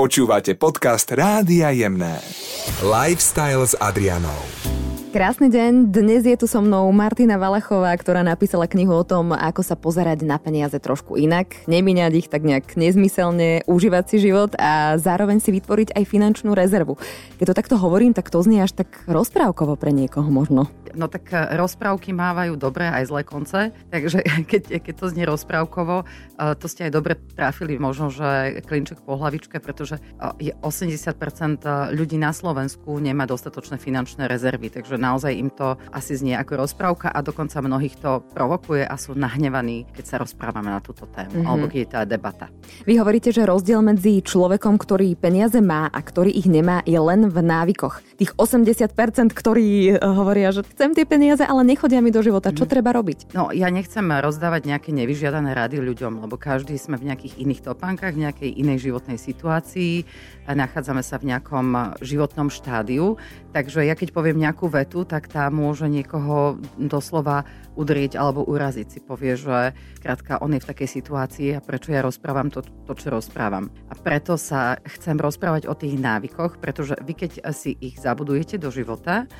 Počúvate podcast Rádia Jemné. Lifestyle s Adrianou. Krásny deň, dnes je tu so mnou Martina Valachová, ktorá napísala knihu o tom, ako sa pozerať na peniaze trošku inak, nemíňať ich tak nejak nezmyselne, užívať si život a zároveň si vytvoriť aj finančnú rezervu. Keď to takto hovorím, tak to znie až tak rozprávkovo pre niekoho možno. No tak e, rozprávky mávajú dobré aj zlé konce, takže keď, keď to znie rozprávkovo, e, to ste aj dobre trafili možno, že klinček po hlavičke, pretože e, je 80% ľudí na Slovensku nemá dostatočné finančné rezervy, takže naozaj im to asi znie ako rozprávka a dokonca mnohých to provokuje a sú nahnevaní, keď sa rozprávame na túto tému, mm-hmm. alebo keď je tá debata. Vy hovoríte, že rozdiel medzi človekom, ktorý peniaze má a ktorý ich nemá, je len v návykoch. Tých 80%, ktorí hovoria, že chcem tie peniaze, ale nechodia mi do života. Čo mm. treba robiť? No, ja nechcem rozdávať nejaké nevyžiadané rady ľuďom, lebo každý sme v nejakých iných topánkach, v nejakej inej životnej situácii, nachádzame sa v nejakom životnom štádiu. Takže ja keď poviem nejakú vetu, tak tá môže niekoho doslova udrieť alebo uraziť. Si povie, že krátka, on je v takej situácii a prečo ja rozprávam to, to, čo rozprávam. A preto sa chcem rozprávať o tých návykoch, pretože vy keď si ich zabudujete do života,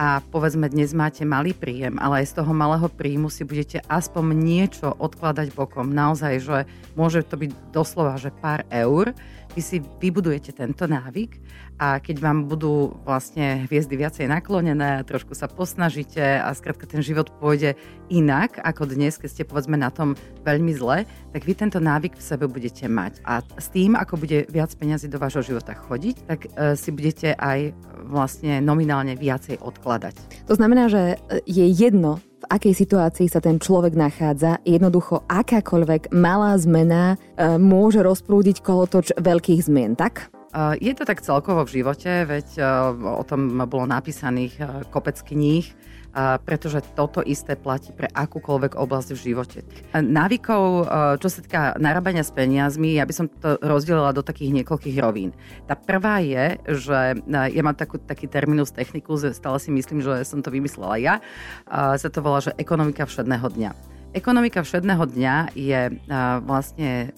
a povedzme dnes máte malý príjem, ale aj z toho malého príjmu si budete aspoň niečo odkladať bokom. Naozaj, že môže to byť doslova, že pár eur, vy si vybudujete tento návyk a keď vám budú vlastne hviezdy viacej naklonené trošku sa posnažíte a skrátka ten život pôjde inak ako dnes, keď ste povedzme na tom veľmi zle, tak vy tento návyk v sebe budete mať. A s tým, ako bude viac peňazí do vášho života chodiť, tak e, si budete aj vlastne nominálne viacej odkladať. To znamená, že je jedno, akej situácii sa ten človek nachádza. Jednoducho akákoľvek malá zmena e, môže rozprúdiť kolotoč veľkých zmien, tak? E, je to tak celkovo v živote, veď e, o tom bolo napísaných kopec kníh pretože toto isté platí pre akúkoľvek oblasť v živote. Návykov, čo sa týka narábania s peniazmi, ja by som to rozdelila do takých niekoľkých rovín. Tá prvá je, že ja mám takú, taký terminus technicus, stále si myslím, že som to vymyslela ja, sa to volá, že ekonomika všedného dňa. Ekonomika všedného dňa je vlastne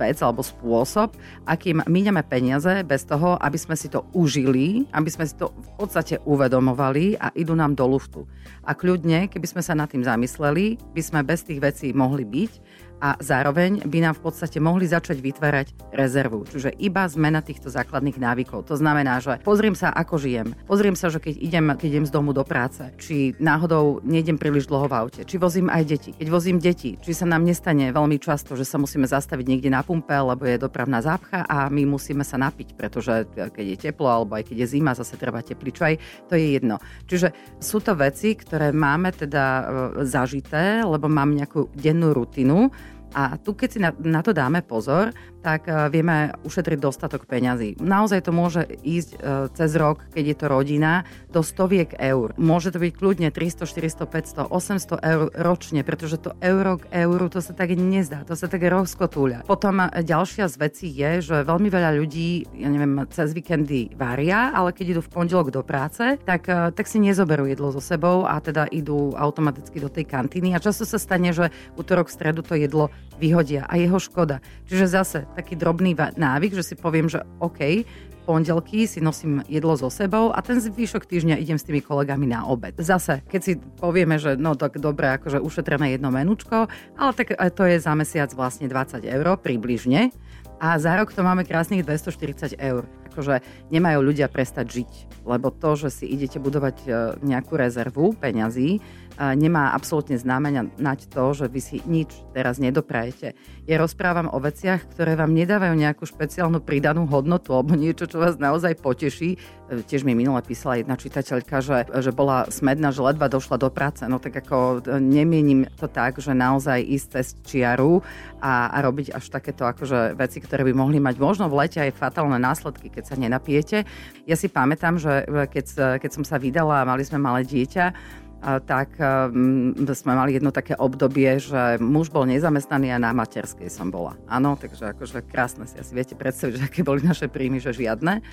vec alebo spôsob, akým míňame peniaze bez toho, aby sme si to užili, aby sme si to v podstate uvedomovali a idú nám do luftu. A kľudne, keby sme sa nad tým zamysleli, by sme bez tých vecí mohli byť a zároveň by nám v podstate mohli začať vytvárať rezervu. Čiže iba zmena týchto základných návykov. To znamená, že pozriem sa, ako žijem. Pozriem sa, že keď idem, keď idem z domu do práce, či náhodou nejdem príliš dlho v aute, či vozím aj deti. Keď vozím deti, či sa nám nestane veľmi často, že sa musíme zastaviť niekde na pumpe, lebo je dopravná zápcha a my musíme sa napiť, pretože keď je teplo alebo aj keď je zima, zase treba teplý čaj, to je jedno. Čiže sú to veci, ktoré máme teda e, zažité, lebo mám nejakú dennú rutinu, a tu, keď si na, na to dáme pozor, tak e, vieme ušetriť dostatok peňazí. Naozaj to môže ísť e, cez rok, keď je to rodina, do stoviek eur. Môže to byť kľudne 300, 400, 500, 800 eur ročne, pretože to euro k euru, to sa tak nezdá, to sa tak rozkotúľa. Potom e, ďalšia z vecí je, že veľmi veľa ľudí, ja neviem, cez víkendy varia, ale keď idú v pondelok do práce, tak, tak si nezoberú jedlo so sebou a teda idú automaticky do tej kantíny a často sa stane, že útorok, stredu to jedlo vyhodia a jeho škoda. Čiže zase taký drobný návyk, že si poviem, že OK, pondelky si nosím jedlo so sebou a ten zvyšok týždňa idem s tými kolegami na obed. Zase, keď si povieme, že no tak dobre, akože ušetrené jedno menúčko, ale tak to je za mesiac vlastne 20 eur približne a za rok to máme krásnych 240 eur. Akože nemajú ľudia prestať žiť, lebo to, že si idete budovať e, nejakú rezervu peňazí, nemá absolútne znamenať to, že vy si nič teraz nedoprajete. Ja rozprávam o veciach, ktoré vám nedávajú nejakú špeciálnu pridanú hodnotu alebo niečo, čo vás naozaj poteší. E, tiež mi minule písala jedna čitateľka, že, že bola smedná, že ledva došla do práce. No tak ako e, nemienim to tak, že naozaj ísť cez čiaru a, a robiť až takéto akože veci, ktoré by mohli mať možno v lete aj fatálne následky, keď sa nenapijete. Ja si pamätám, že e, keď, keď som sa vydala a mali sme malé dieťa, tak um, sme mali jedno také obdobie, že muž bol nezamestnaný a na materskej som bola. Áno, takže akože krásne si asi viete predstaviť, že aké boli naše príjmy, že žiadne.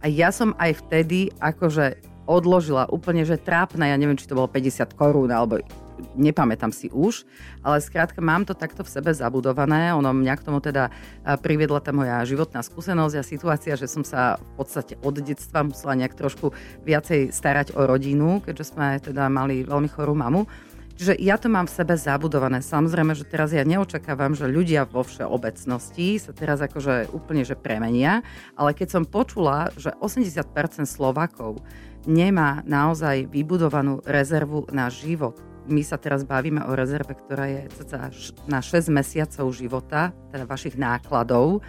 A ja som aj vtedy akože odložila úplne, že trápna, ja neviem, či to bolo 50 korún, alebo nepamätám si už, ale skrátka mám to takto v sebe zabudované. Ono mňa k tomu teda priviedla tá moja životná skúsenosť a situácia, že som sa v podstate od detstva musela nejak trošku viacej starať o rodinu, keďže sme teda mali veľmi chorú mamu. Čiže ja to mám v sebe zabudované. Samozrejme, že teraz ja neočakávam, že ľudia vo všeobecnosti sa teraz akože úplne že premenia, ale keď som počula, že 80% Slovakov nemá naozaj vybudovanú rezervu na život, my sa teraz bavíme o rezerve, ktorá je na 6 mesiacov života, teda vašich nákladov,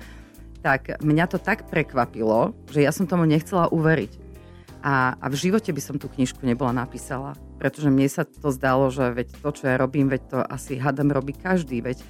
tak mňa to tak prekvapilo, že ja som tomu nechcela uveriť. A, a v živote by som tú knižku nebola napísala, pretože mne sa to zdalo, že veď to, čo ja robím, veď to asi hadam robí každý, veď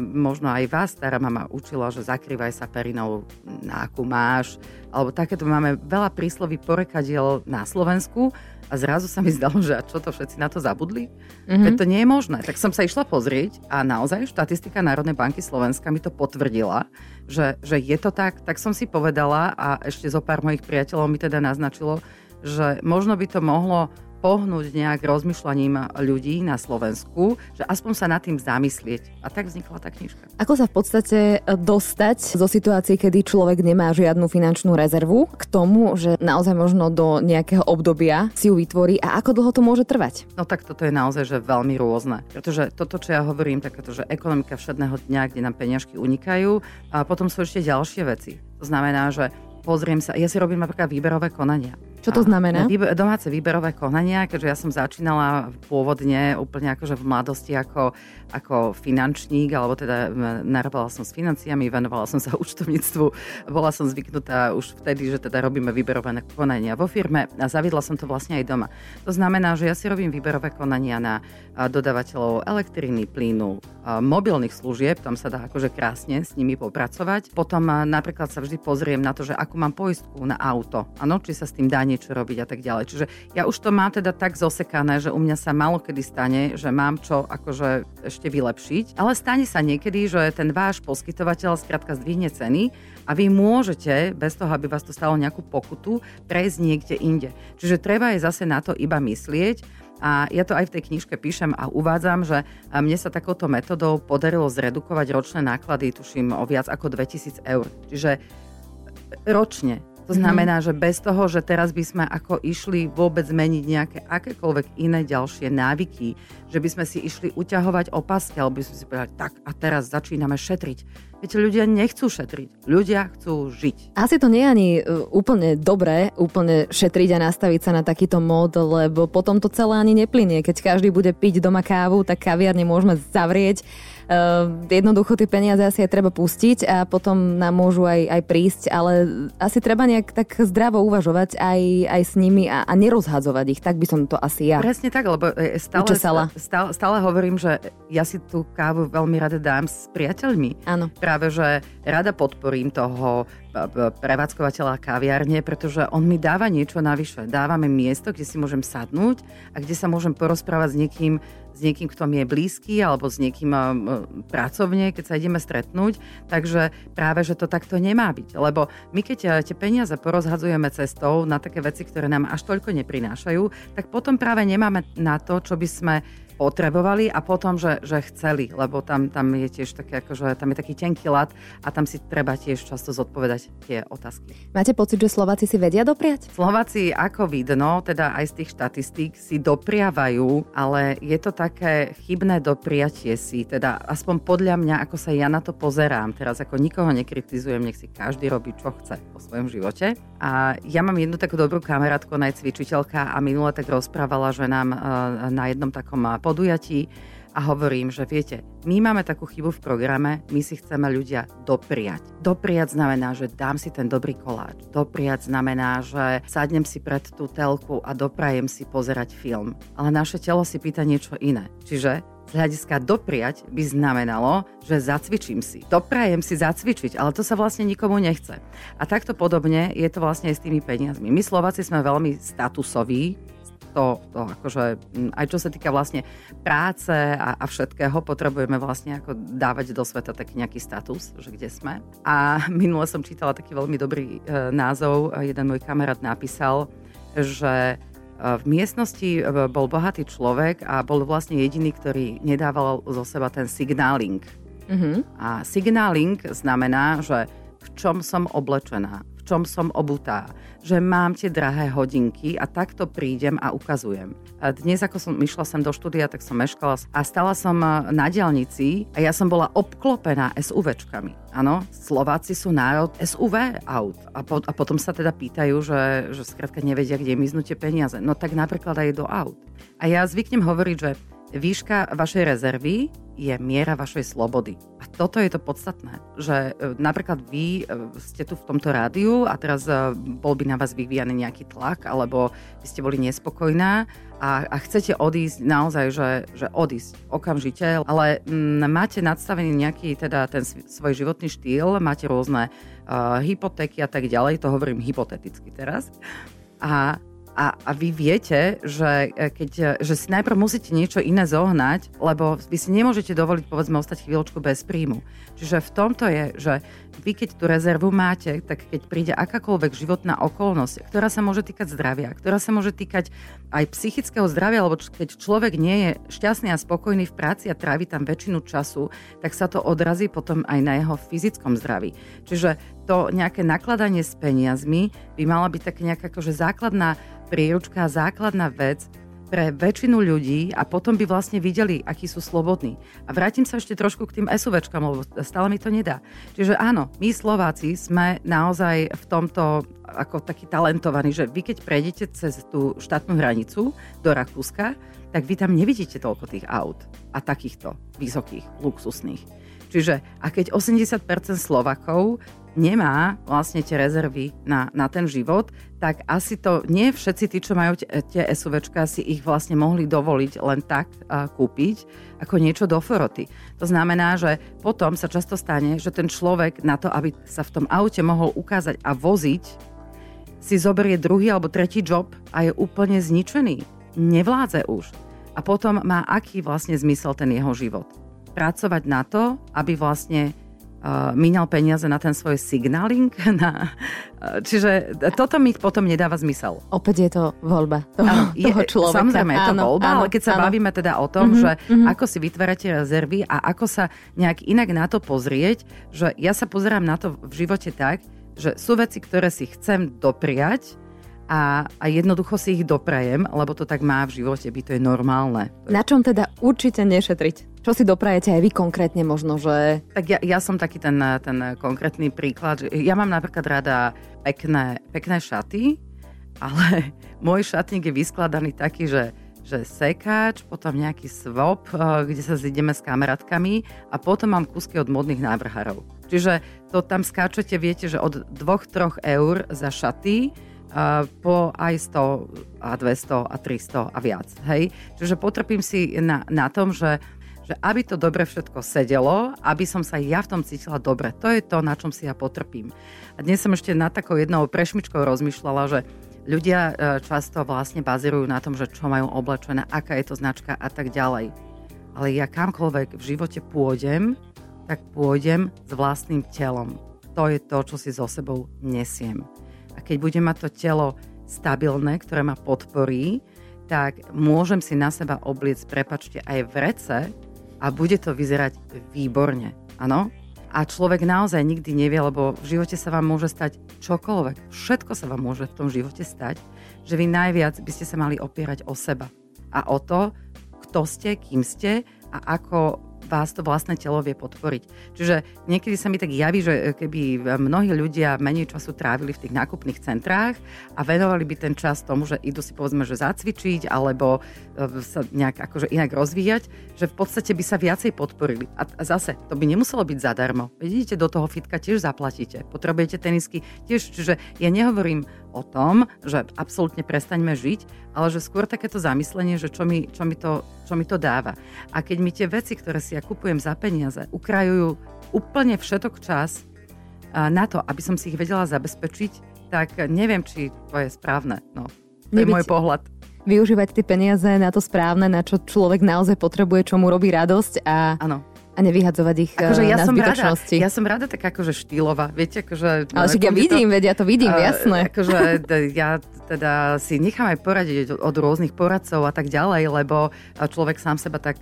možno aj vás stará mama učila, že zakrývaj sa perinou, na akú máš, alebo takéto máme veľa prísloví porekadiel na Slovensku a zrazu sa mi zdalo, že a čo to všetci na to zabudli? Mm-hmm. Veď to nie je možné. Tak som sa išla pozrieť a naozaj štatistika Národnej banky Slovenska mi to potvrdila, že, že je to tak. Tak som si povedala a ešte zo pár mojich priateľov mi teda naznačilo, že možno by to mohlo pohnúť nejak rozmýšľaním ľudí na Slovensku, že aspoň sa nad tým zamyslieť. A tak vznikla tá knižka. Ako sa v podstate dostať zo situácie, kedy človek nemá žiadnu finančnú rezervu k tomu, že naozaj možno do nejakého obdobia si ju vytvorí a ako dlho to môže trvať? No tak toto je naozaj že veľmi rôzne. Pretože toto, čo ja hovorím, takéto, že ekonomika všedného dňa, kde nám peniažky unikajú, a potom sú ešte ďalšie veci. To znamená, že pozriem sa, ja si robím napríklad výberové konania. Čo to znamená? Výber, domáce výberové konania, keďže ja som začínala pôvodne úplne akože v mladosti ako, ako finančník, alebo teda narábala som s financiami, venovala som sa účtovníctvu, bola som zvyknutá už vtedy, že teda robíme výberové konania vo firme a zaviedla som to vlastne aj doma. To znamená, že ja si robím výberové konania na dodávateľov elektriny, plynu, mobilných služieb, tam sa dá akože krásne s nimi popracovať. Potom napríklad sa vždy pozriem na to, že akú mám poistku na auto, ano, či sa s tým dá niečo robiť a tak ďalej. Čiže ja už to mám teda tak zosekané, že u mňa sa malo kedy stane, že mám čo akože ešte vylepšiť, ale stane sa niekedy, že ten váš poskytovateľ skrátka zdvihne ceny a vy môžete, bez toho, aby vás to stalo nejakú pokutu, prejsť niekde inde. Čiže treba je zase na to iba myslieť, a ja to aj v tej knižke píšem a uvádzam, že mne sa takouto metodou podarilo zredukovať ročné náklady, tuším, o viac ako 2000 eur. Čiže ročne to mhm. znamená, že bez toho, že teraz by sme ako išli vôbec zmeniť nejaké akékoľvek iné ďalšie návyky, že by sme si išli uťahovať opasky, alebo by sme si povedali, tak a teraz začíname šetriť. Viete, ľudia nechcú šetriť. Ľudia chcú žiť. Asi to nie je ani e, úplne dobré, úplne šetriť a nastaviť sa na takýto mód, lebo potom to celé ani neplynie. Keď každý bude piť doma kávu, tak kaviarne môžeme zavrieť jednoducho tie peniaze asi aj treba pustiť a potom nám môžu aj, aj prísť, ale asi treba nejak tak zdravo uvažovať aj, aj s nimi a, a nerozhadzovať ich. Tak by som to asi ja Presne tak, lebo e, stále, stále, stále hovorím, že ja si tú kávu veľmi rada dám s priateľmi. Áno. Práve, že rada podporím toho prevádzkovateľa kaviarne, pretože on mi dáva niečo navyše. Dávame miesto, kde si môžem sadnúť a kde sa môžem porozprávať s niekým, s niekým, kto mi je blízky alebo s niekým pracovne, keď sa ideme stretnúť. Takže práve, že to takto nemá byť. Lebo my keď e, tie peniaze porozhadzujeme cestou na také veci, ktoré nám až toľko neprinášajú, tak potom práve nemáme na to, čo by sme potrebovali a potom, že, že chceli, lebo tam, tam je tiež také, akože, tam je taký tenký lat a tam si treba tiež často zodpovedať tie otázky. Máte pocit, že Slováci si vedia dopriať? Slováci, ako vidno, teda aj z tých štatistík si dopriavajú, ale je to také chybné dopriatie si, teda aspoň podľa mňa, ako sa ja na to pozerám, teraz ako nikoho nekritizujem, nech si každý robí, čo chce po svojom živote. A ja mám jednu takú dobrú kamarátku, ona je cvičiteľka a minule tak rozprávala, že nám eh, na jednom takom podujatí a hovorím, že viete, my máme takú chybu v programe, my si chceme ľudia dopriať. Dopriať znamená, že dám si ten dobrý koláč. Dopriať znamená, že sadnem si pred tú telku a doprajem si pozerať film. Ale naše telo si pýta niečo iné. Čiže z hľadiska dopriať by znamenalo, že zacvičím si. Doprajem si zacvičiť, ale to sa vlastne nikomu nechce. A takto podobne je to vlastne aj s tými peniazmi. My Slováci sme veľmi statusoví, to, to akože, aj čo sa týka vlastne práce a, a všetkého, potrebujeme vlastne ako dávať do sveta taký nejaký status, že kde sme. A minule som čítala taký veľmi dobrý e, názov, jeden môj kamarát napísal, že v miestnosti bol bohatý človek a bol vlastne jediný, ktorý nedával zo seba ten signáling. Mm-hmm. A signáling znamená, že v čom som oblečená, čom som obutá, že mám tie drahé hodinky a takto prídem a ukazujem. A dnes, ako som išla sem do štúdia, tak som meškala a stala som e, na diálnici a ja som bola obklopená SUVčkami. Áno, Slováci sú národ SUV aut. A, po, a potom sa teda pýtajú, že, že skrátka nevedia, kde miznú tie peniaze. No tak napríklad aj do aut. A ja zvyknem hovoriť, že výška vašej rezervy je miera vašej slobody. A toto je to podstatné, že e, napríklad vy e, ste tu v tomto rádiu a teraz e, bol by na vás vyvíjaný nejaký tlak, alebo by ste boli nespokojná a, a chcete odísť naozaj, že, že odísť okamžite, ale m, máte nadstavený nejaký teda ten svoj životný štýl, máte rôzne uh, hypotéky a tak ďalej, to hovorím hypoteticky teraz. A a, a vy viete, že, e, keď, e, že si najprv musíte niečo iné zohnať, lebo vy si nemôžete dovoliť povedzme ostať chvíľočku bez príjmu. Čiže v tomto je, že vy keď tú rezervu máte, tak keď príde akákoľvek životná okolnosť, ktorá sa môže týkať zdravia, ktorá sa môže týkať aj psychického zdravia, alebo keď človek nie je šťastný a spokojný v práci a trávi tam väčšinu času, tak sa to odrazí potom aj na jeho fyzickom zdraví. Čiže to nejaké nakladanie s peniazmi by mala byť také nejaká akože základná príručka, základná vec pre väčšinu ľudí a potom by vlastne videli, akí sú slobodní. A vrátim sa ešte trošku k tým SUVčkám, lebo stále mi to nedá. Čiže áno, my Slováci sme naozaj v tomto ako taký talentovaní, že vy keď prejdete cez tú štátnu hranicu do Rakúska, tak vy tam nevidíte toľko tých aut a takýchto vysokých, luxusných. Čiže a keď 80% Slovakov nemá vlastne tie rezervy na, na ten život, tak asi to nie všetci tí, čo majú tie SUVčka, si ich vlastne mohli dovoliť len tak uh, kúpiť ako niečo do foroty. To znamená, že potom sa často stane, že ten človek na to, aby sa v tom aute mohol ukázať a voziť, si zoberie druhý alebo tretí job a je úplne zničený. Nevládze už. A potom má aký vlastne zmysel ten jeho život? Pracovať na to, aby vlastne míňal peniaze na ten svoj signaling. Na, uh, čiže toto mi potom nedáva zmysel. Opäť je to voľba toho, áno, je, toho človeka. Samozrejme je to áno, voľba, áno, ale keď sa áno. bavíme teda o tom, mm-hmm, že mm-hmm. ako si vytvárate rezervy a ako sa nejak inak na to pozrieť, že ja sa pozerám na to v živote tak, že sú veci, ktoré si chcem dopriať, a, a jednoducho si ich doprajem, lebo to tak má v živote byť, to je normálne. Na čom teda určite nešetriť? Čo si doprajete aj vy konkrétne možno, že... Tak ja, ja som taký ten, ten konkrétny príklad. Ja mám napríklad rada pekné, pekné šaty, ale môj šatník je vyskladaný taký, že že sekáč, potom nejaký swap, eh, kde sa zideme s kamarátkami a potom mám kúsky od modných návrhárov. Čiže to tam skáčete, viete, že od 2-3 eur za šaty po aj 100 a 200 a 300 a viac. Hej? Čiže potrpím si na, na tom, že že aby to dobre všetko sedelo, aby som sa ja v tom cítila dobre. To je to, na čom si ja potrpím. A dnes som ešte na takou jednou prešmičkou rozmýšľala, že ľudia e, často vlastne bazírujú na tom, že čo majú oblečené, aká je to značka a tak ďalej. Ale ja kamkoľvek v živote pôjdem, tak pôjdem s vlastným telom. To je to, čo si so sebou nesiem a keď budem mať to telo stabilné, ktoré ma podporí, tak môžem si na seba obliec, prepačte, aj v rece a bude to vyzerať výborne. Áno? A človek naozaj nikdy nevie, lebo v živote sa vám môže stať čokoľvek. Všetko sa vám môže v tom živote stať, že vy najviac by ste sa mali opierať o seba. A o to, kto ste, kým ste a ako vás to vlastné telo vie podporiť. Čiže niekedy sa mi tak javí, že keby mnohí ľudia menej času trávili v tých nákupných centrách a venovali by ten čas tomu, že idú si povedzme, že zacvičiť alebo e, sa nejak akože inak rozvíjať, že v podstate by sa viacej podporili. A zase, to by nemuselo byť zadarmo. Vidíte, do toho fitka tiež zaplatíte. Potrebujete tenisky tiež. Čiže ja nehovorím o tom, že absolútne prestaňme žiť, ale že skôr takéto zamyslenie, že čo mi, čo mi, to, čo mi to dáva. A keď mi tie veci, ktoré si ja kupujem za peniaze, ukrajujú úplne všetok čas na to, aby som si ich vedela zabezpečiť, tak neviem, či to je správne. No, to Nebyť, je môj pohľad. Využívať tie peniaze na to správne, na čo človek naozaj potrebuje, čo mu robí radosť a ano a nevyhadzovať ich akože ja na som rada, ja som rada tak akože štýlová, viete, akože... Ale však ja vidím, to, veď ja to vidím, uh, jasné. Akože ja teda si nechám aj poradiť od rôznych poradcov a tak ďalej, lebo človek sám seba tak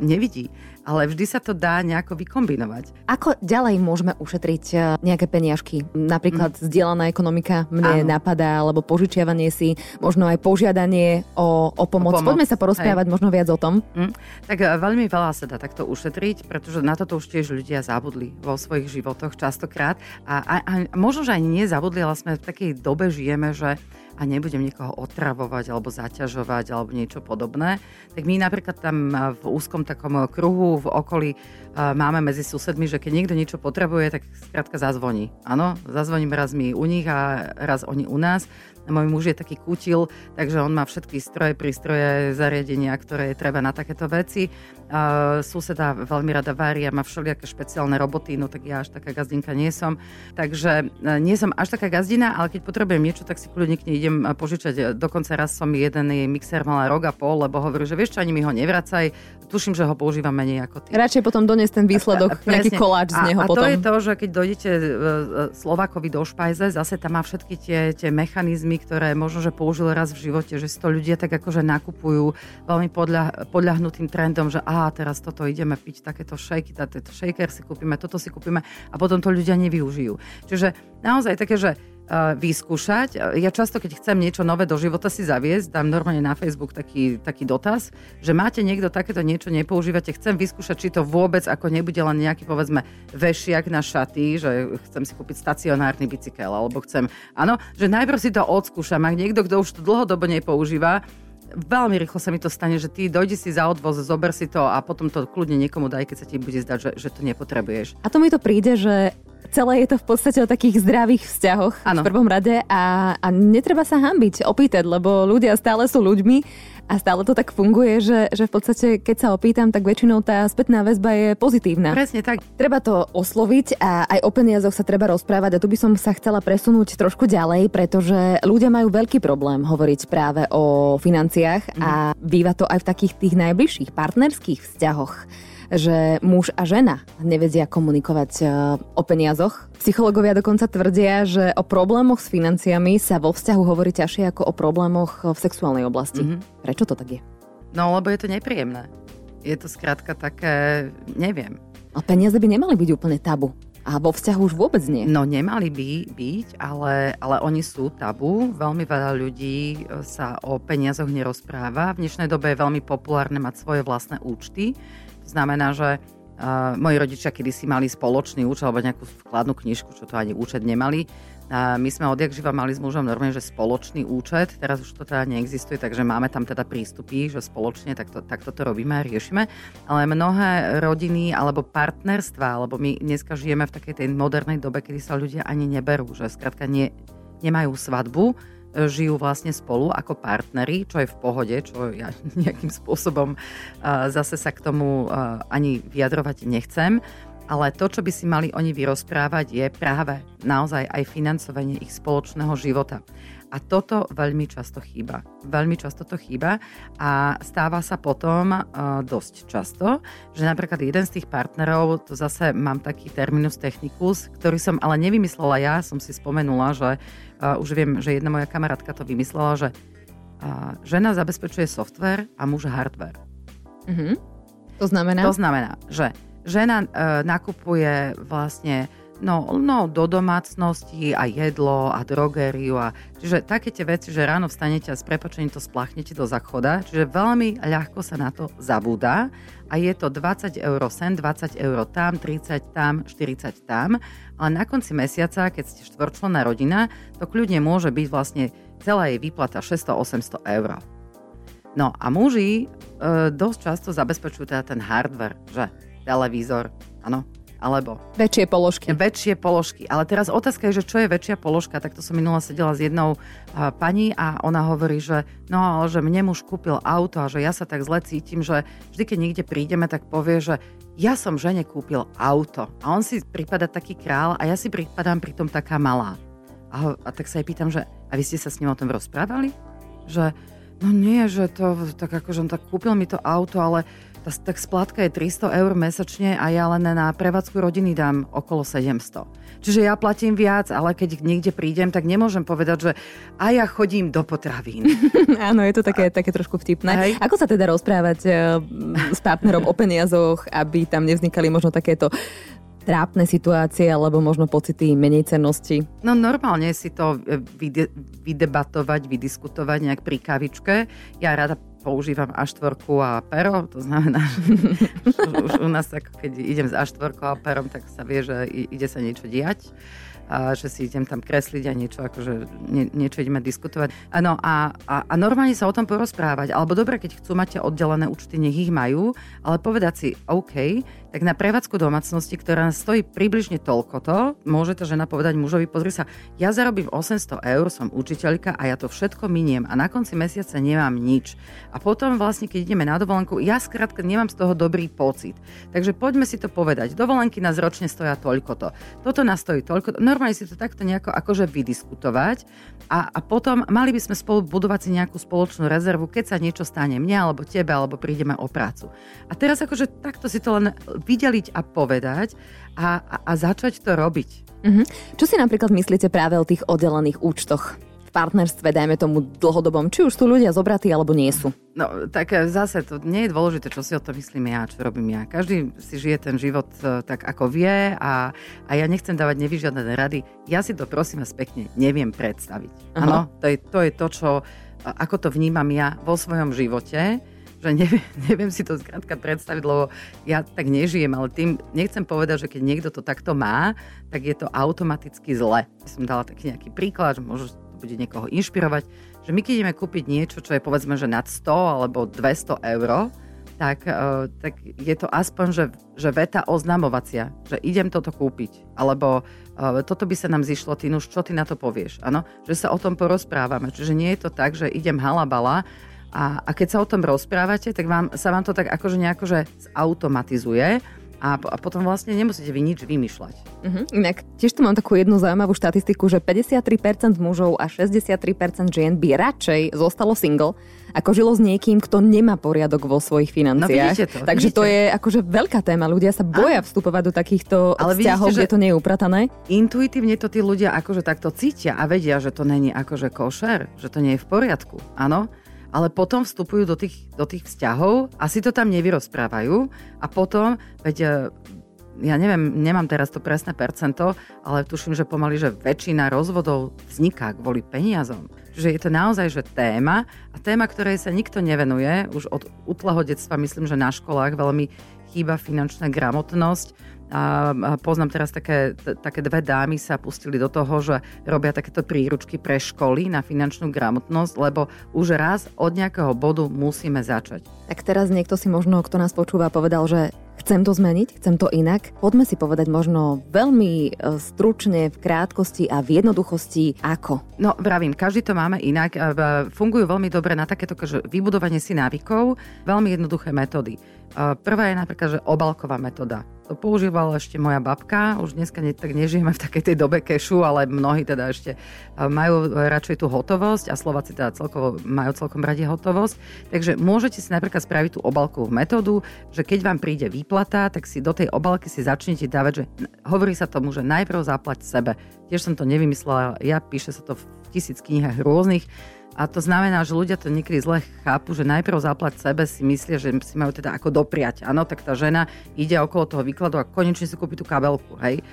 nevidí ale vždy sa to dá nejako vykombinovať. Ako ďalej môžeme ušetriť e, nejaké peniažky? Napríklad mm. zdieľaná ekonomika mne Áno. napadá, alebo požičiavanie si, možno aj požiadanie o, o pomoc. O pomoc. Poďme sa porozprávať Hej. možno viac o tom. Mm. Tak e, veľmi veľa sa dá takto ušetriť, pretože na toto už tiež ľudia zabudli vo svojich životoch častokrát. A, a, a možno, že ani nezabudli, ale sme v takej dobe žijeme, že a nebudem niekoho otravovať alebo zaťažovať alebo niečo podobné. Tak my napríklad tam v úzkom takom kruhu v okolí máme medzi susedmi, že keď niekto niečo potrebuje, tak skrátka zazvoní. Áno, zazvoním raz my u nich a raz oni u nás. Môj muž je taký kútil, takže on má všetky stroje, prístroje, zariadenia, ktoré je treba na takéto veci. Uh, suseda veľmi rada varí a má všelijaké špeciálne roboty, no tak ja až taká gazdinka nie som. Takže uh, nie som až taká gazdina, ale keď potrebujem niečo, tak si kľudne k nej idem požičať. Dokonca raz som jeden mixer mala rok a pol, lebo hovorí, že vieš čo, ani mi ho nevracaj, tuším, že ho používam menej ako ty. Radšej potom doniesť ten výsledok, a, a, nejaký koláč z neho a, a potom. to je to, že keď dojdete uh, Slovakovi do špajze, zase tam má všetky tie, tie mechanizmy, ktoré možno, že použili raz v živote, že si to ľudia tak akože nakupujú veľmi podľa, podľahnutým trendom, že aha, teraz toto ideme piť, takéto šejky, takéto shaker si kúpime, toto si kúpime a potom to ľudia nevyužijú. Čiže naozaj také, že vyskúšať. Ja často, keď chcem niečo nové do života si zaviesť, dám normálne na Facebook taký, taký dotaz, že máte niekto takéto niečo, nepoužívate, chcem vyskúšať, či to vôbec ako nebude len nejaký, povedzme, vešiak na šaty, že chcem si kúpiť stacionárny bicykel, alebo chcem, áno, že najprv si to odskúšam. Ak niekto, kto už to dlhodobo nepoužíva, veľmi rýchlo sa mi to stane, že ty dojdi si za odvoz, zober si to a potom to kľudne niekomu daj, keď sa ti bude zdať, že, že to nepotrebuješ. A to mi to príde, že celé je to v podstate o takých zdravých vzťahoch ano. v prvom rade a, a netreba sa hambiť, opýtať, lebo ľudia stále sú ľuďmi a stále to tak funguje, že, že v podstate, keď sa opýtam, tak väčšinou tá spätná väzba je pozitívna. Presne tak. Treba to osloviť a aj o peniazoch sa treba rozprávať a tu by som sa chcela presunúť trošku ďalej, pretože ľudia majú veľký problém hovoriť práve o financiách mm. a býva to aj v takých tých najbližších partnerských vzťahoch že muž a žena nevedia komunikovať e, o peniazoch. Psychológovia dokonca tvrdia, že o problémoch s financiami sa vo vzťahu hovorí ťažšie ako o problémoch v sexuálnej oblasti. Mm-hmm. Prečo to tak je? No, lebo je to nepríjemné. Je to skrátka také, neviem. A peniaze by nemali byť úplne tabu. A vo vzťahu už vôbec nie. No nemali by byť, ale, ale oni sú tabu. Veľmi veľa ľudí sa o peniazoch nerozpráva. V dnešnej dobe je veľmi populárne mať svoje vlastné účty. Znamená, že uh, moji rodičia kedysi mali spoločný účet alebo nejakú vkladnú knižku, čo to ani účet nemali. A my sme odjak živa mali s mužom normálne, že spoločný účet, teraz už to teda neexistuje, takže máme tam teda prístupy, že spoločne takto, takto to robíme a riešime. Ale mnohé rodiny alebo partnerstva, alebo my dneska žijeme v takej tej modernej dobe, kedy sa ľudia ani neberú, že skrátka nie, nemajú svadbu, žijú vlastne spolu ako partneri, čo je v pohode, čo ja nejakým spôsobom zase sa k tomu ani vyjadrovať nechcem. Ale to, čo by si mali oni vyrozprávať, je práve naozaj aj financovanie ich spoločného života. A toto veľmi často chýba. Veľmi často to chýba a stáva sa potom uh, dosť často, že napríklad jeden z tých partnerov, to zase mám taký terminus technicus, ktorý som ale nevymyslela ja, som si spomenula, že uh, už viem, že jedna moja kamarátka to vymyslela, že uh, žena zabezpečuje software a muž hardware. Mm-hmm. To znamená? To znamená, že žena uh, nakupuje vlastne No, no, do domácnosti a jedlo a drogériu. A, čiže také tie veci, že ráno vstanete a s prepočením to spláchnete do zachoda. Čiže veľmi ľahko sa na to zabúda a je to 20 eur sen, 20 eur tam, 30 tam, 40 tam. Ale na konci mesiaca, keď ste štvorčlenná rodina, to kľudne môže byť vlastne celá jej výplata 600-800 eur. No a muži e, dosť často zabezpečujú teda ten hardware, že televízor, áno, alebo... Väčšie položky. Väčšie položky. Ale teraz otázka je, že čo je väčšia položka. Takto som minula sedela s jednou uh, pani a ona hovorí, že no ale že mne muž kúpil auto a že ja sa tak zle cítim, že vždy, keď niekde prídeme, tak povie, že ja som žene kúpil auto. A on si prípada taký král a ja si prípadám pritom taká malá. A, a tak sa jej pýtam, že a vy ste sa s ním o tom rozprávali? Že no nie, že to tak akože on tak kúpil mi to auto, ale tak splátka je 300 eur mesačne a ja len na prevádzku rodiny dám okolo 700. Čiže ja platím viac, ale keď niekde prídem, tak nemôžem povedať, že a ja chodím do potravín. Áno, je to také, také trošku vtipné. Hej. Ako sa teda rozprávať uh, s partnerom o peniazoch, aby tam nevznikali možno takéto trápne situácie alebo možno pocity menej cennosti? No normálne si to e, vyde, vydebatovať, vydiskutovať nejak pri kavičke. Ja rada používam A4 a pero, to znamená, že už, u nás, ako keď idem s A4 a perom, tak sa vie, že ide sa niečo diať a že si idem tam kresliť a niečo, akože nie, niečo ideme diskutovať. Ano, a, a, a normálne sa o tom porozprávať. Alebo dobre, keď chcú mať oddelené účty, nech ich majú, ale povedať si, OK, tak na prevádzku domácnosti, ktorá stojí približne toľko to, môže tá žena povedať mužovi, pozri sa, ja zarobím 800 eur, som učiteľka a ja to všetko miniem a na konci mesiaca nemám nič. A potom vlastne, keď ideme na dovolenku, ja skrátka nemám z toho dobrý pocit. Takže poďme si to povedať. Dovolenky nás ročne stoja toľko to. Toto nás stojí toľko. Normálne si to takto nejako akože vydiskutovať a, a potom mali by sme spolu budovať si nejakú spoločnú rezervu, keď sa niečo stane mne alebo tebe, alebo prídeme o prácu. A teraz akože takto si to len vydeliť a povedať a, a, a začať to robiť. Mm-hmm. Čo si napríklad myslíte práve o tých oddelených účtoch? Partnerstve, dajme tomu dlhodobom, či už sú ľudia zobratí alebo nie sú? No, tak e, zase to nie je dôležité, čo si o to myslím ja, čo robím ja. Každý si žije ten život e, tak, ako vie a, a ja nechcem dávať nevyžiadané rady. Ja si to prosím vás pekne neviem predstaviť. Áno, to je, to je to, čo, ako to vnímam ja vo svojom živote že neviem, neviem si to skrátka predstaviť, lebo ja tak nežijem, ale tým nechcem povedať, že keď niekto to takto má, tak je to automaticky zle. Som dala taký nejaký príklad, že možno to bude niekoho inšpirovať, že my keď ideme kúpiť niečo, čo je povedzme, že nad 100 alebo 200 eur, tak, uh, tak je to aspoň, že, že veta oznamovacia, že idem toto kúpiť. Alebo uh, toto by sa nám zišlo, ty už čo ty na to povieš? Ano? Že sa o tom porozprávame. Čiže nie je to tak, že idem halabala a, a keď sa o tom rozprávate, tak vám, sa vám to tak akože nejako že zautomatizuje a, a potom vlastne nemusíte vy nič vymýšľať. Uh-huh. Inak tiež tu mám takú jednu zaujímavú štatistiku, že 53% mužov a 63% žien by radšej zostalo single, ako žilo s niekým, kto nemá poriadok vo svojich financiách. No, to, Takže vidíte. to je akože veľká téma. Ľudia sa boja vstúpovať do takýchto Ale vzťahov, vidíte, kde to nie je upratané. Intuitívne to tí ľudia akože takto cítia a vedia, že to není akože košer, že to nie je v poriadku. Áno? Ale potom vstupujú do tých, do tých vzťahov a si to tam nevyrozprávajú. A potom, veď e, ja neviem, nemám teraz to presné percento, ale tuším, že pomaly, že väčšina rozvodov vzniká kvôli peniazom. Čiže je to naozaj že téma a téma, ktorej sa nikto nevenuje, už od útleho detstva myslím, že na školách veľmi chýba finančná gramotnosť a poznám teraz také, také dve dámy sa pustili do toho, že robia takéto príručky pre školy na finančnú gramotnosť, lebo už raz od nejakého bodu musíme začať. Tak teraz niekto si možno, kto nás počúva, povedal, že chcem to zmeniť, chcem to inak. Poďme si povedať možno veľmi e, stručne, v krátkosti a v jednoduchosti, ako. No, vravím, každý to máme inak. Fungujú veľmi dobre na takéto že vybudovanie si návykov, veľmi jednoduché metódy. Prvá je napríklad, že obalková metóda. To používala ešte moja babka, už dneska ne, tak nežijeme v takej tej dobe kešu, ale mnohí teda ešte majú radšej tú hotovosť a Slováci teda celkovo majú celkom radi hotovosť. Takže môžete si napríklad spraviť tú obalkovú metódu, že keď vám príde výplata, tak si do tej obalky si začnete dávať, že hovorí sa tomu, že najprv zaplať sebe. Tiež som to nevymyslela, ja píše sa to v tisíc knihách rôznych, a to znamená, že ľudia to niekedy zle chápu, že najprv zaplať sebe si myslia, že si majú teda ako dopriať. Áno, tak tá žena ide okolo toho výkladu a konečne si kúpi tú kabelku, hej,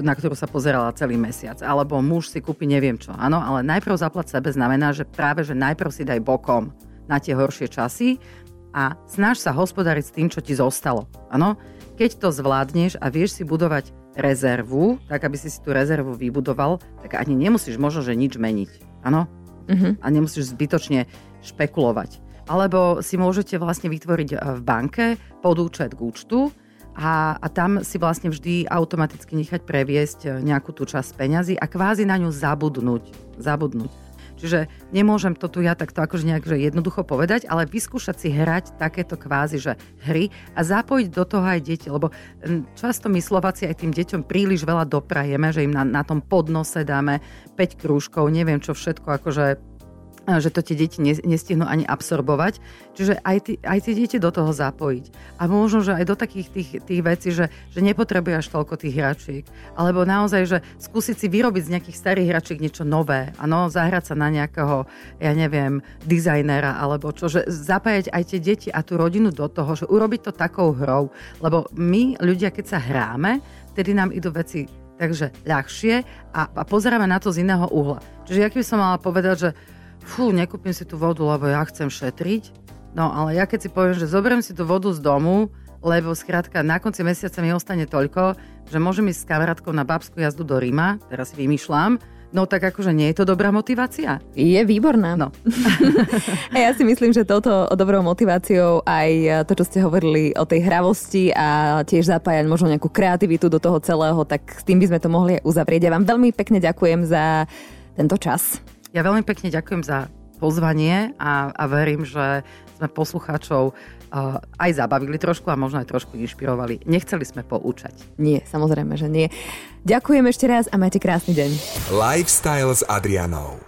na ktorú sa pozerala celý mesiac. Alebo muž si kúpi neviem čo. Áno, ale najprv zaplať sebe znamená, že práve, že najprv si daj bokom na tie horšie časy a snaž sa hospodariť s tým, čo ti zostalo. Áno, keď to zvládneš a vieš si budovať rezervu, tak aby si si tú rezervu vybudoval, tak ani nemusíš možno, že nič meniť. Áno, uh-huh. a nemusíš zbytočne špekulovať. Alebo si môžete vlastne vytvoriť e, v banke podúčet k účtu a, a tam si vlastne vždy automaticky nechať previesť e, nejakú tú časť peňazí a kvázi na ňu zabudnúť. zabudnúť. Čiže nemôžem to tu ja takto akože nejak že jednoducho povedať, ale vyskúšať si hrať takéto kvázi, že hry a zapojiť do toho aj deti, lebo často my Slováci aj tým deťom príliš veľa doprajeme, že im na, na tom podnose dáme 5 krúžkov, neviem čo všetko, akože že to tie deti nestihnú ani absorbovať. Čiže aj, ty, aj tie deti do toho zapojiť. A možno, že aj do takých tých, tých vecí, že, že nepotrebuje až toľko tých hračiek. Alebo naozaj, že skúsiť si vyrobiť z nejakých starých hračiek niečo nové. Áno, zahrať sa na nejakého, ja neviem, dizajnera alebo čo. Že zapájať aj tie deti a tú rodinu do toho, že urobiť to takou hrou. Lebo my, ľudia, keď sa hráme, vtedy nám idú veci takže ľahšie a, a pozeráme na to z iného uhla. Čiže jak by som mala povedať, že fú, nekúpim si tú vodu, lebo ja chcem šetriť. No ale ja keď si poviem, že zoberiem si tú vodu z domu, lebo skrátka na konci mesiaca mi ostane toľko, že môžem ísť s kamarátkou na babskú jazdu do Ríma, teraz si vymýšľam, No tak akože nie je to dobrá motivácia? Je výborná. No. a ja si myslím, že touto dobrou motiváciou aj to, čo ste hovorili o tej hravosti a tiež zapájať možno nejakú kreativitu do toho celého, tak s tým by sme to mohli uzavrieť. Ja vám veľmi pekne ďakujem za tento čas. Ja veľmi pekne ďakujem za pozvanie a, a verím, že sme poslucháčov uh, aj zabavili trošku a možno aj trošku inšpirovali. Nechceli sme poučať. Nie, samozrejme, že nie. Ďakujem ešte raz a majte krásny deň. Lifestyle s Adrianou.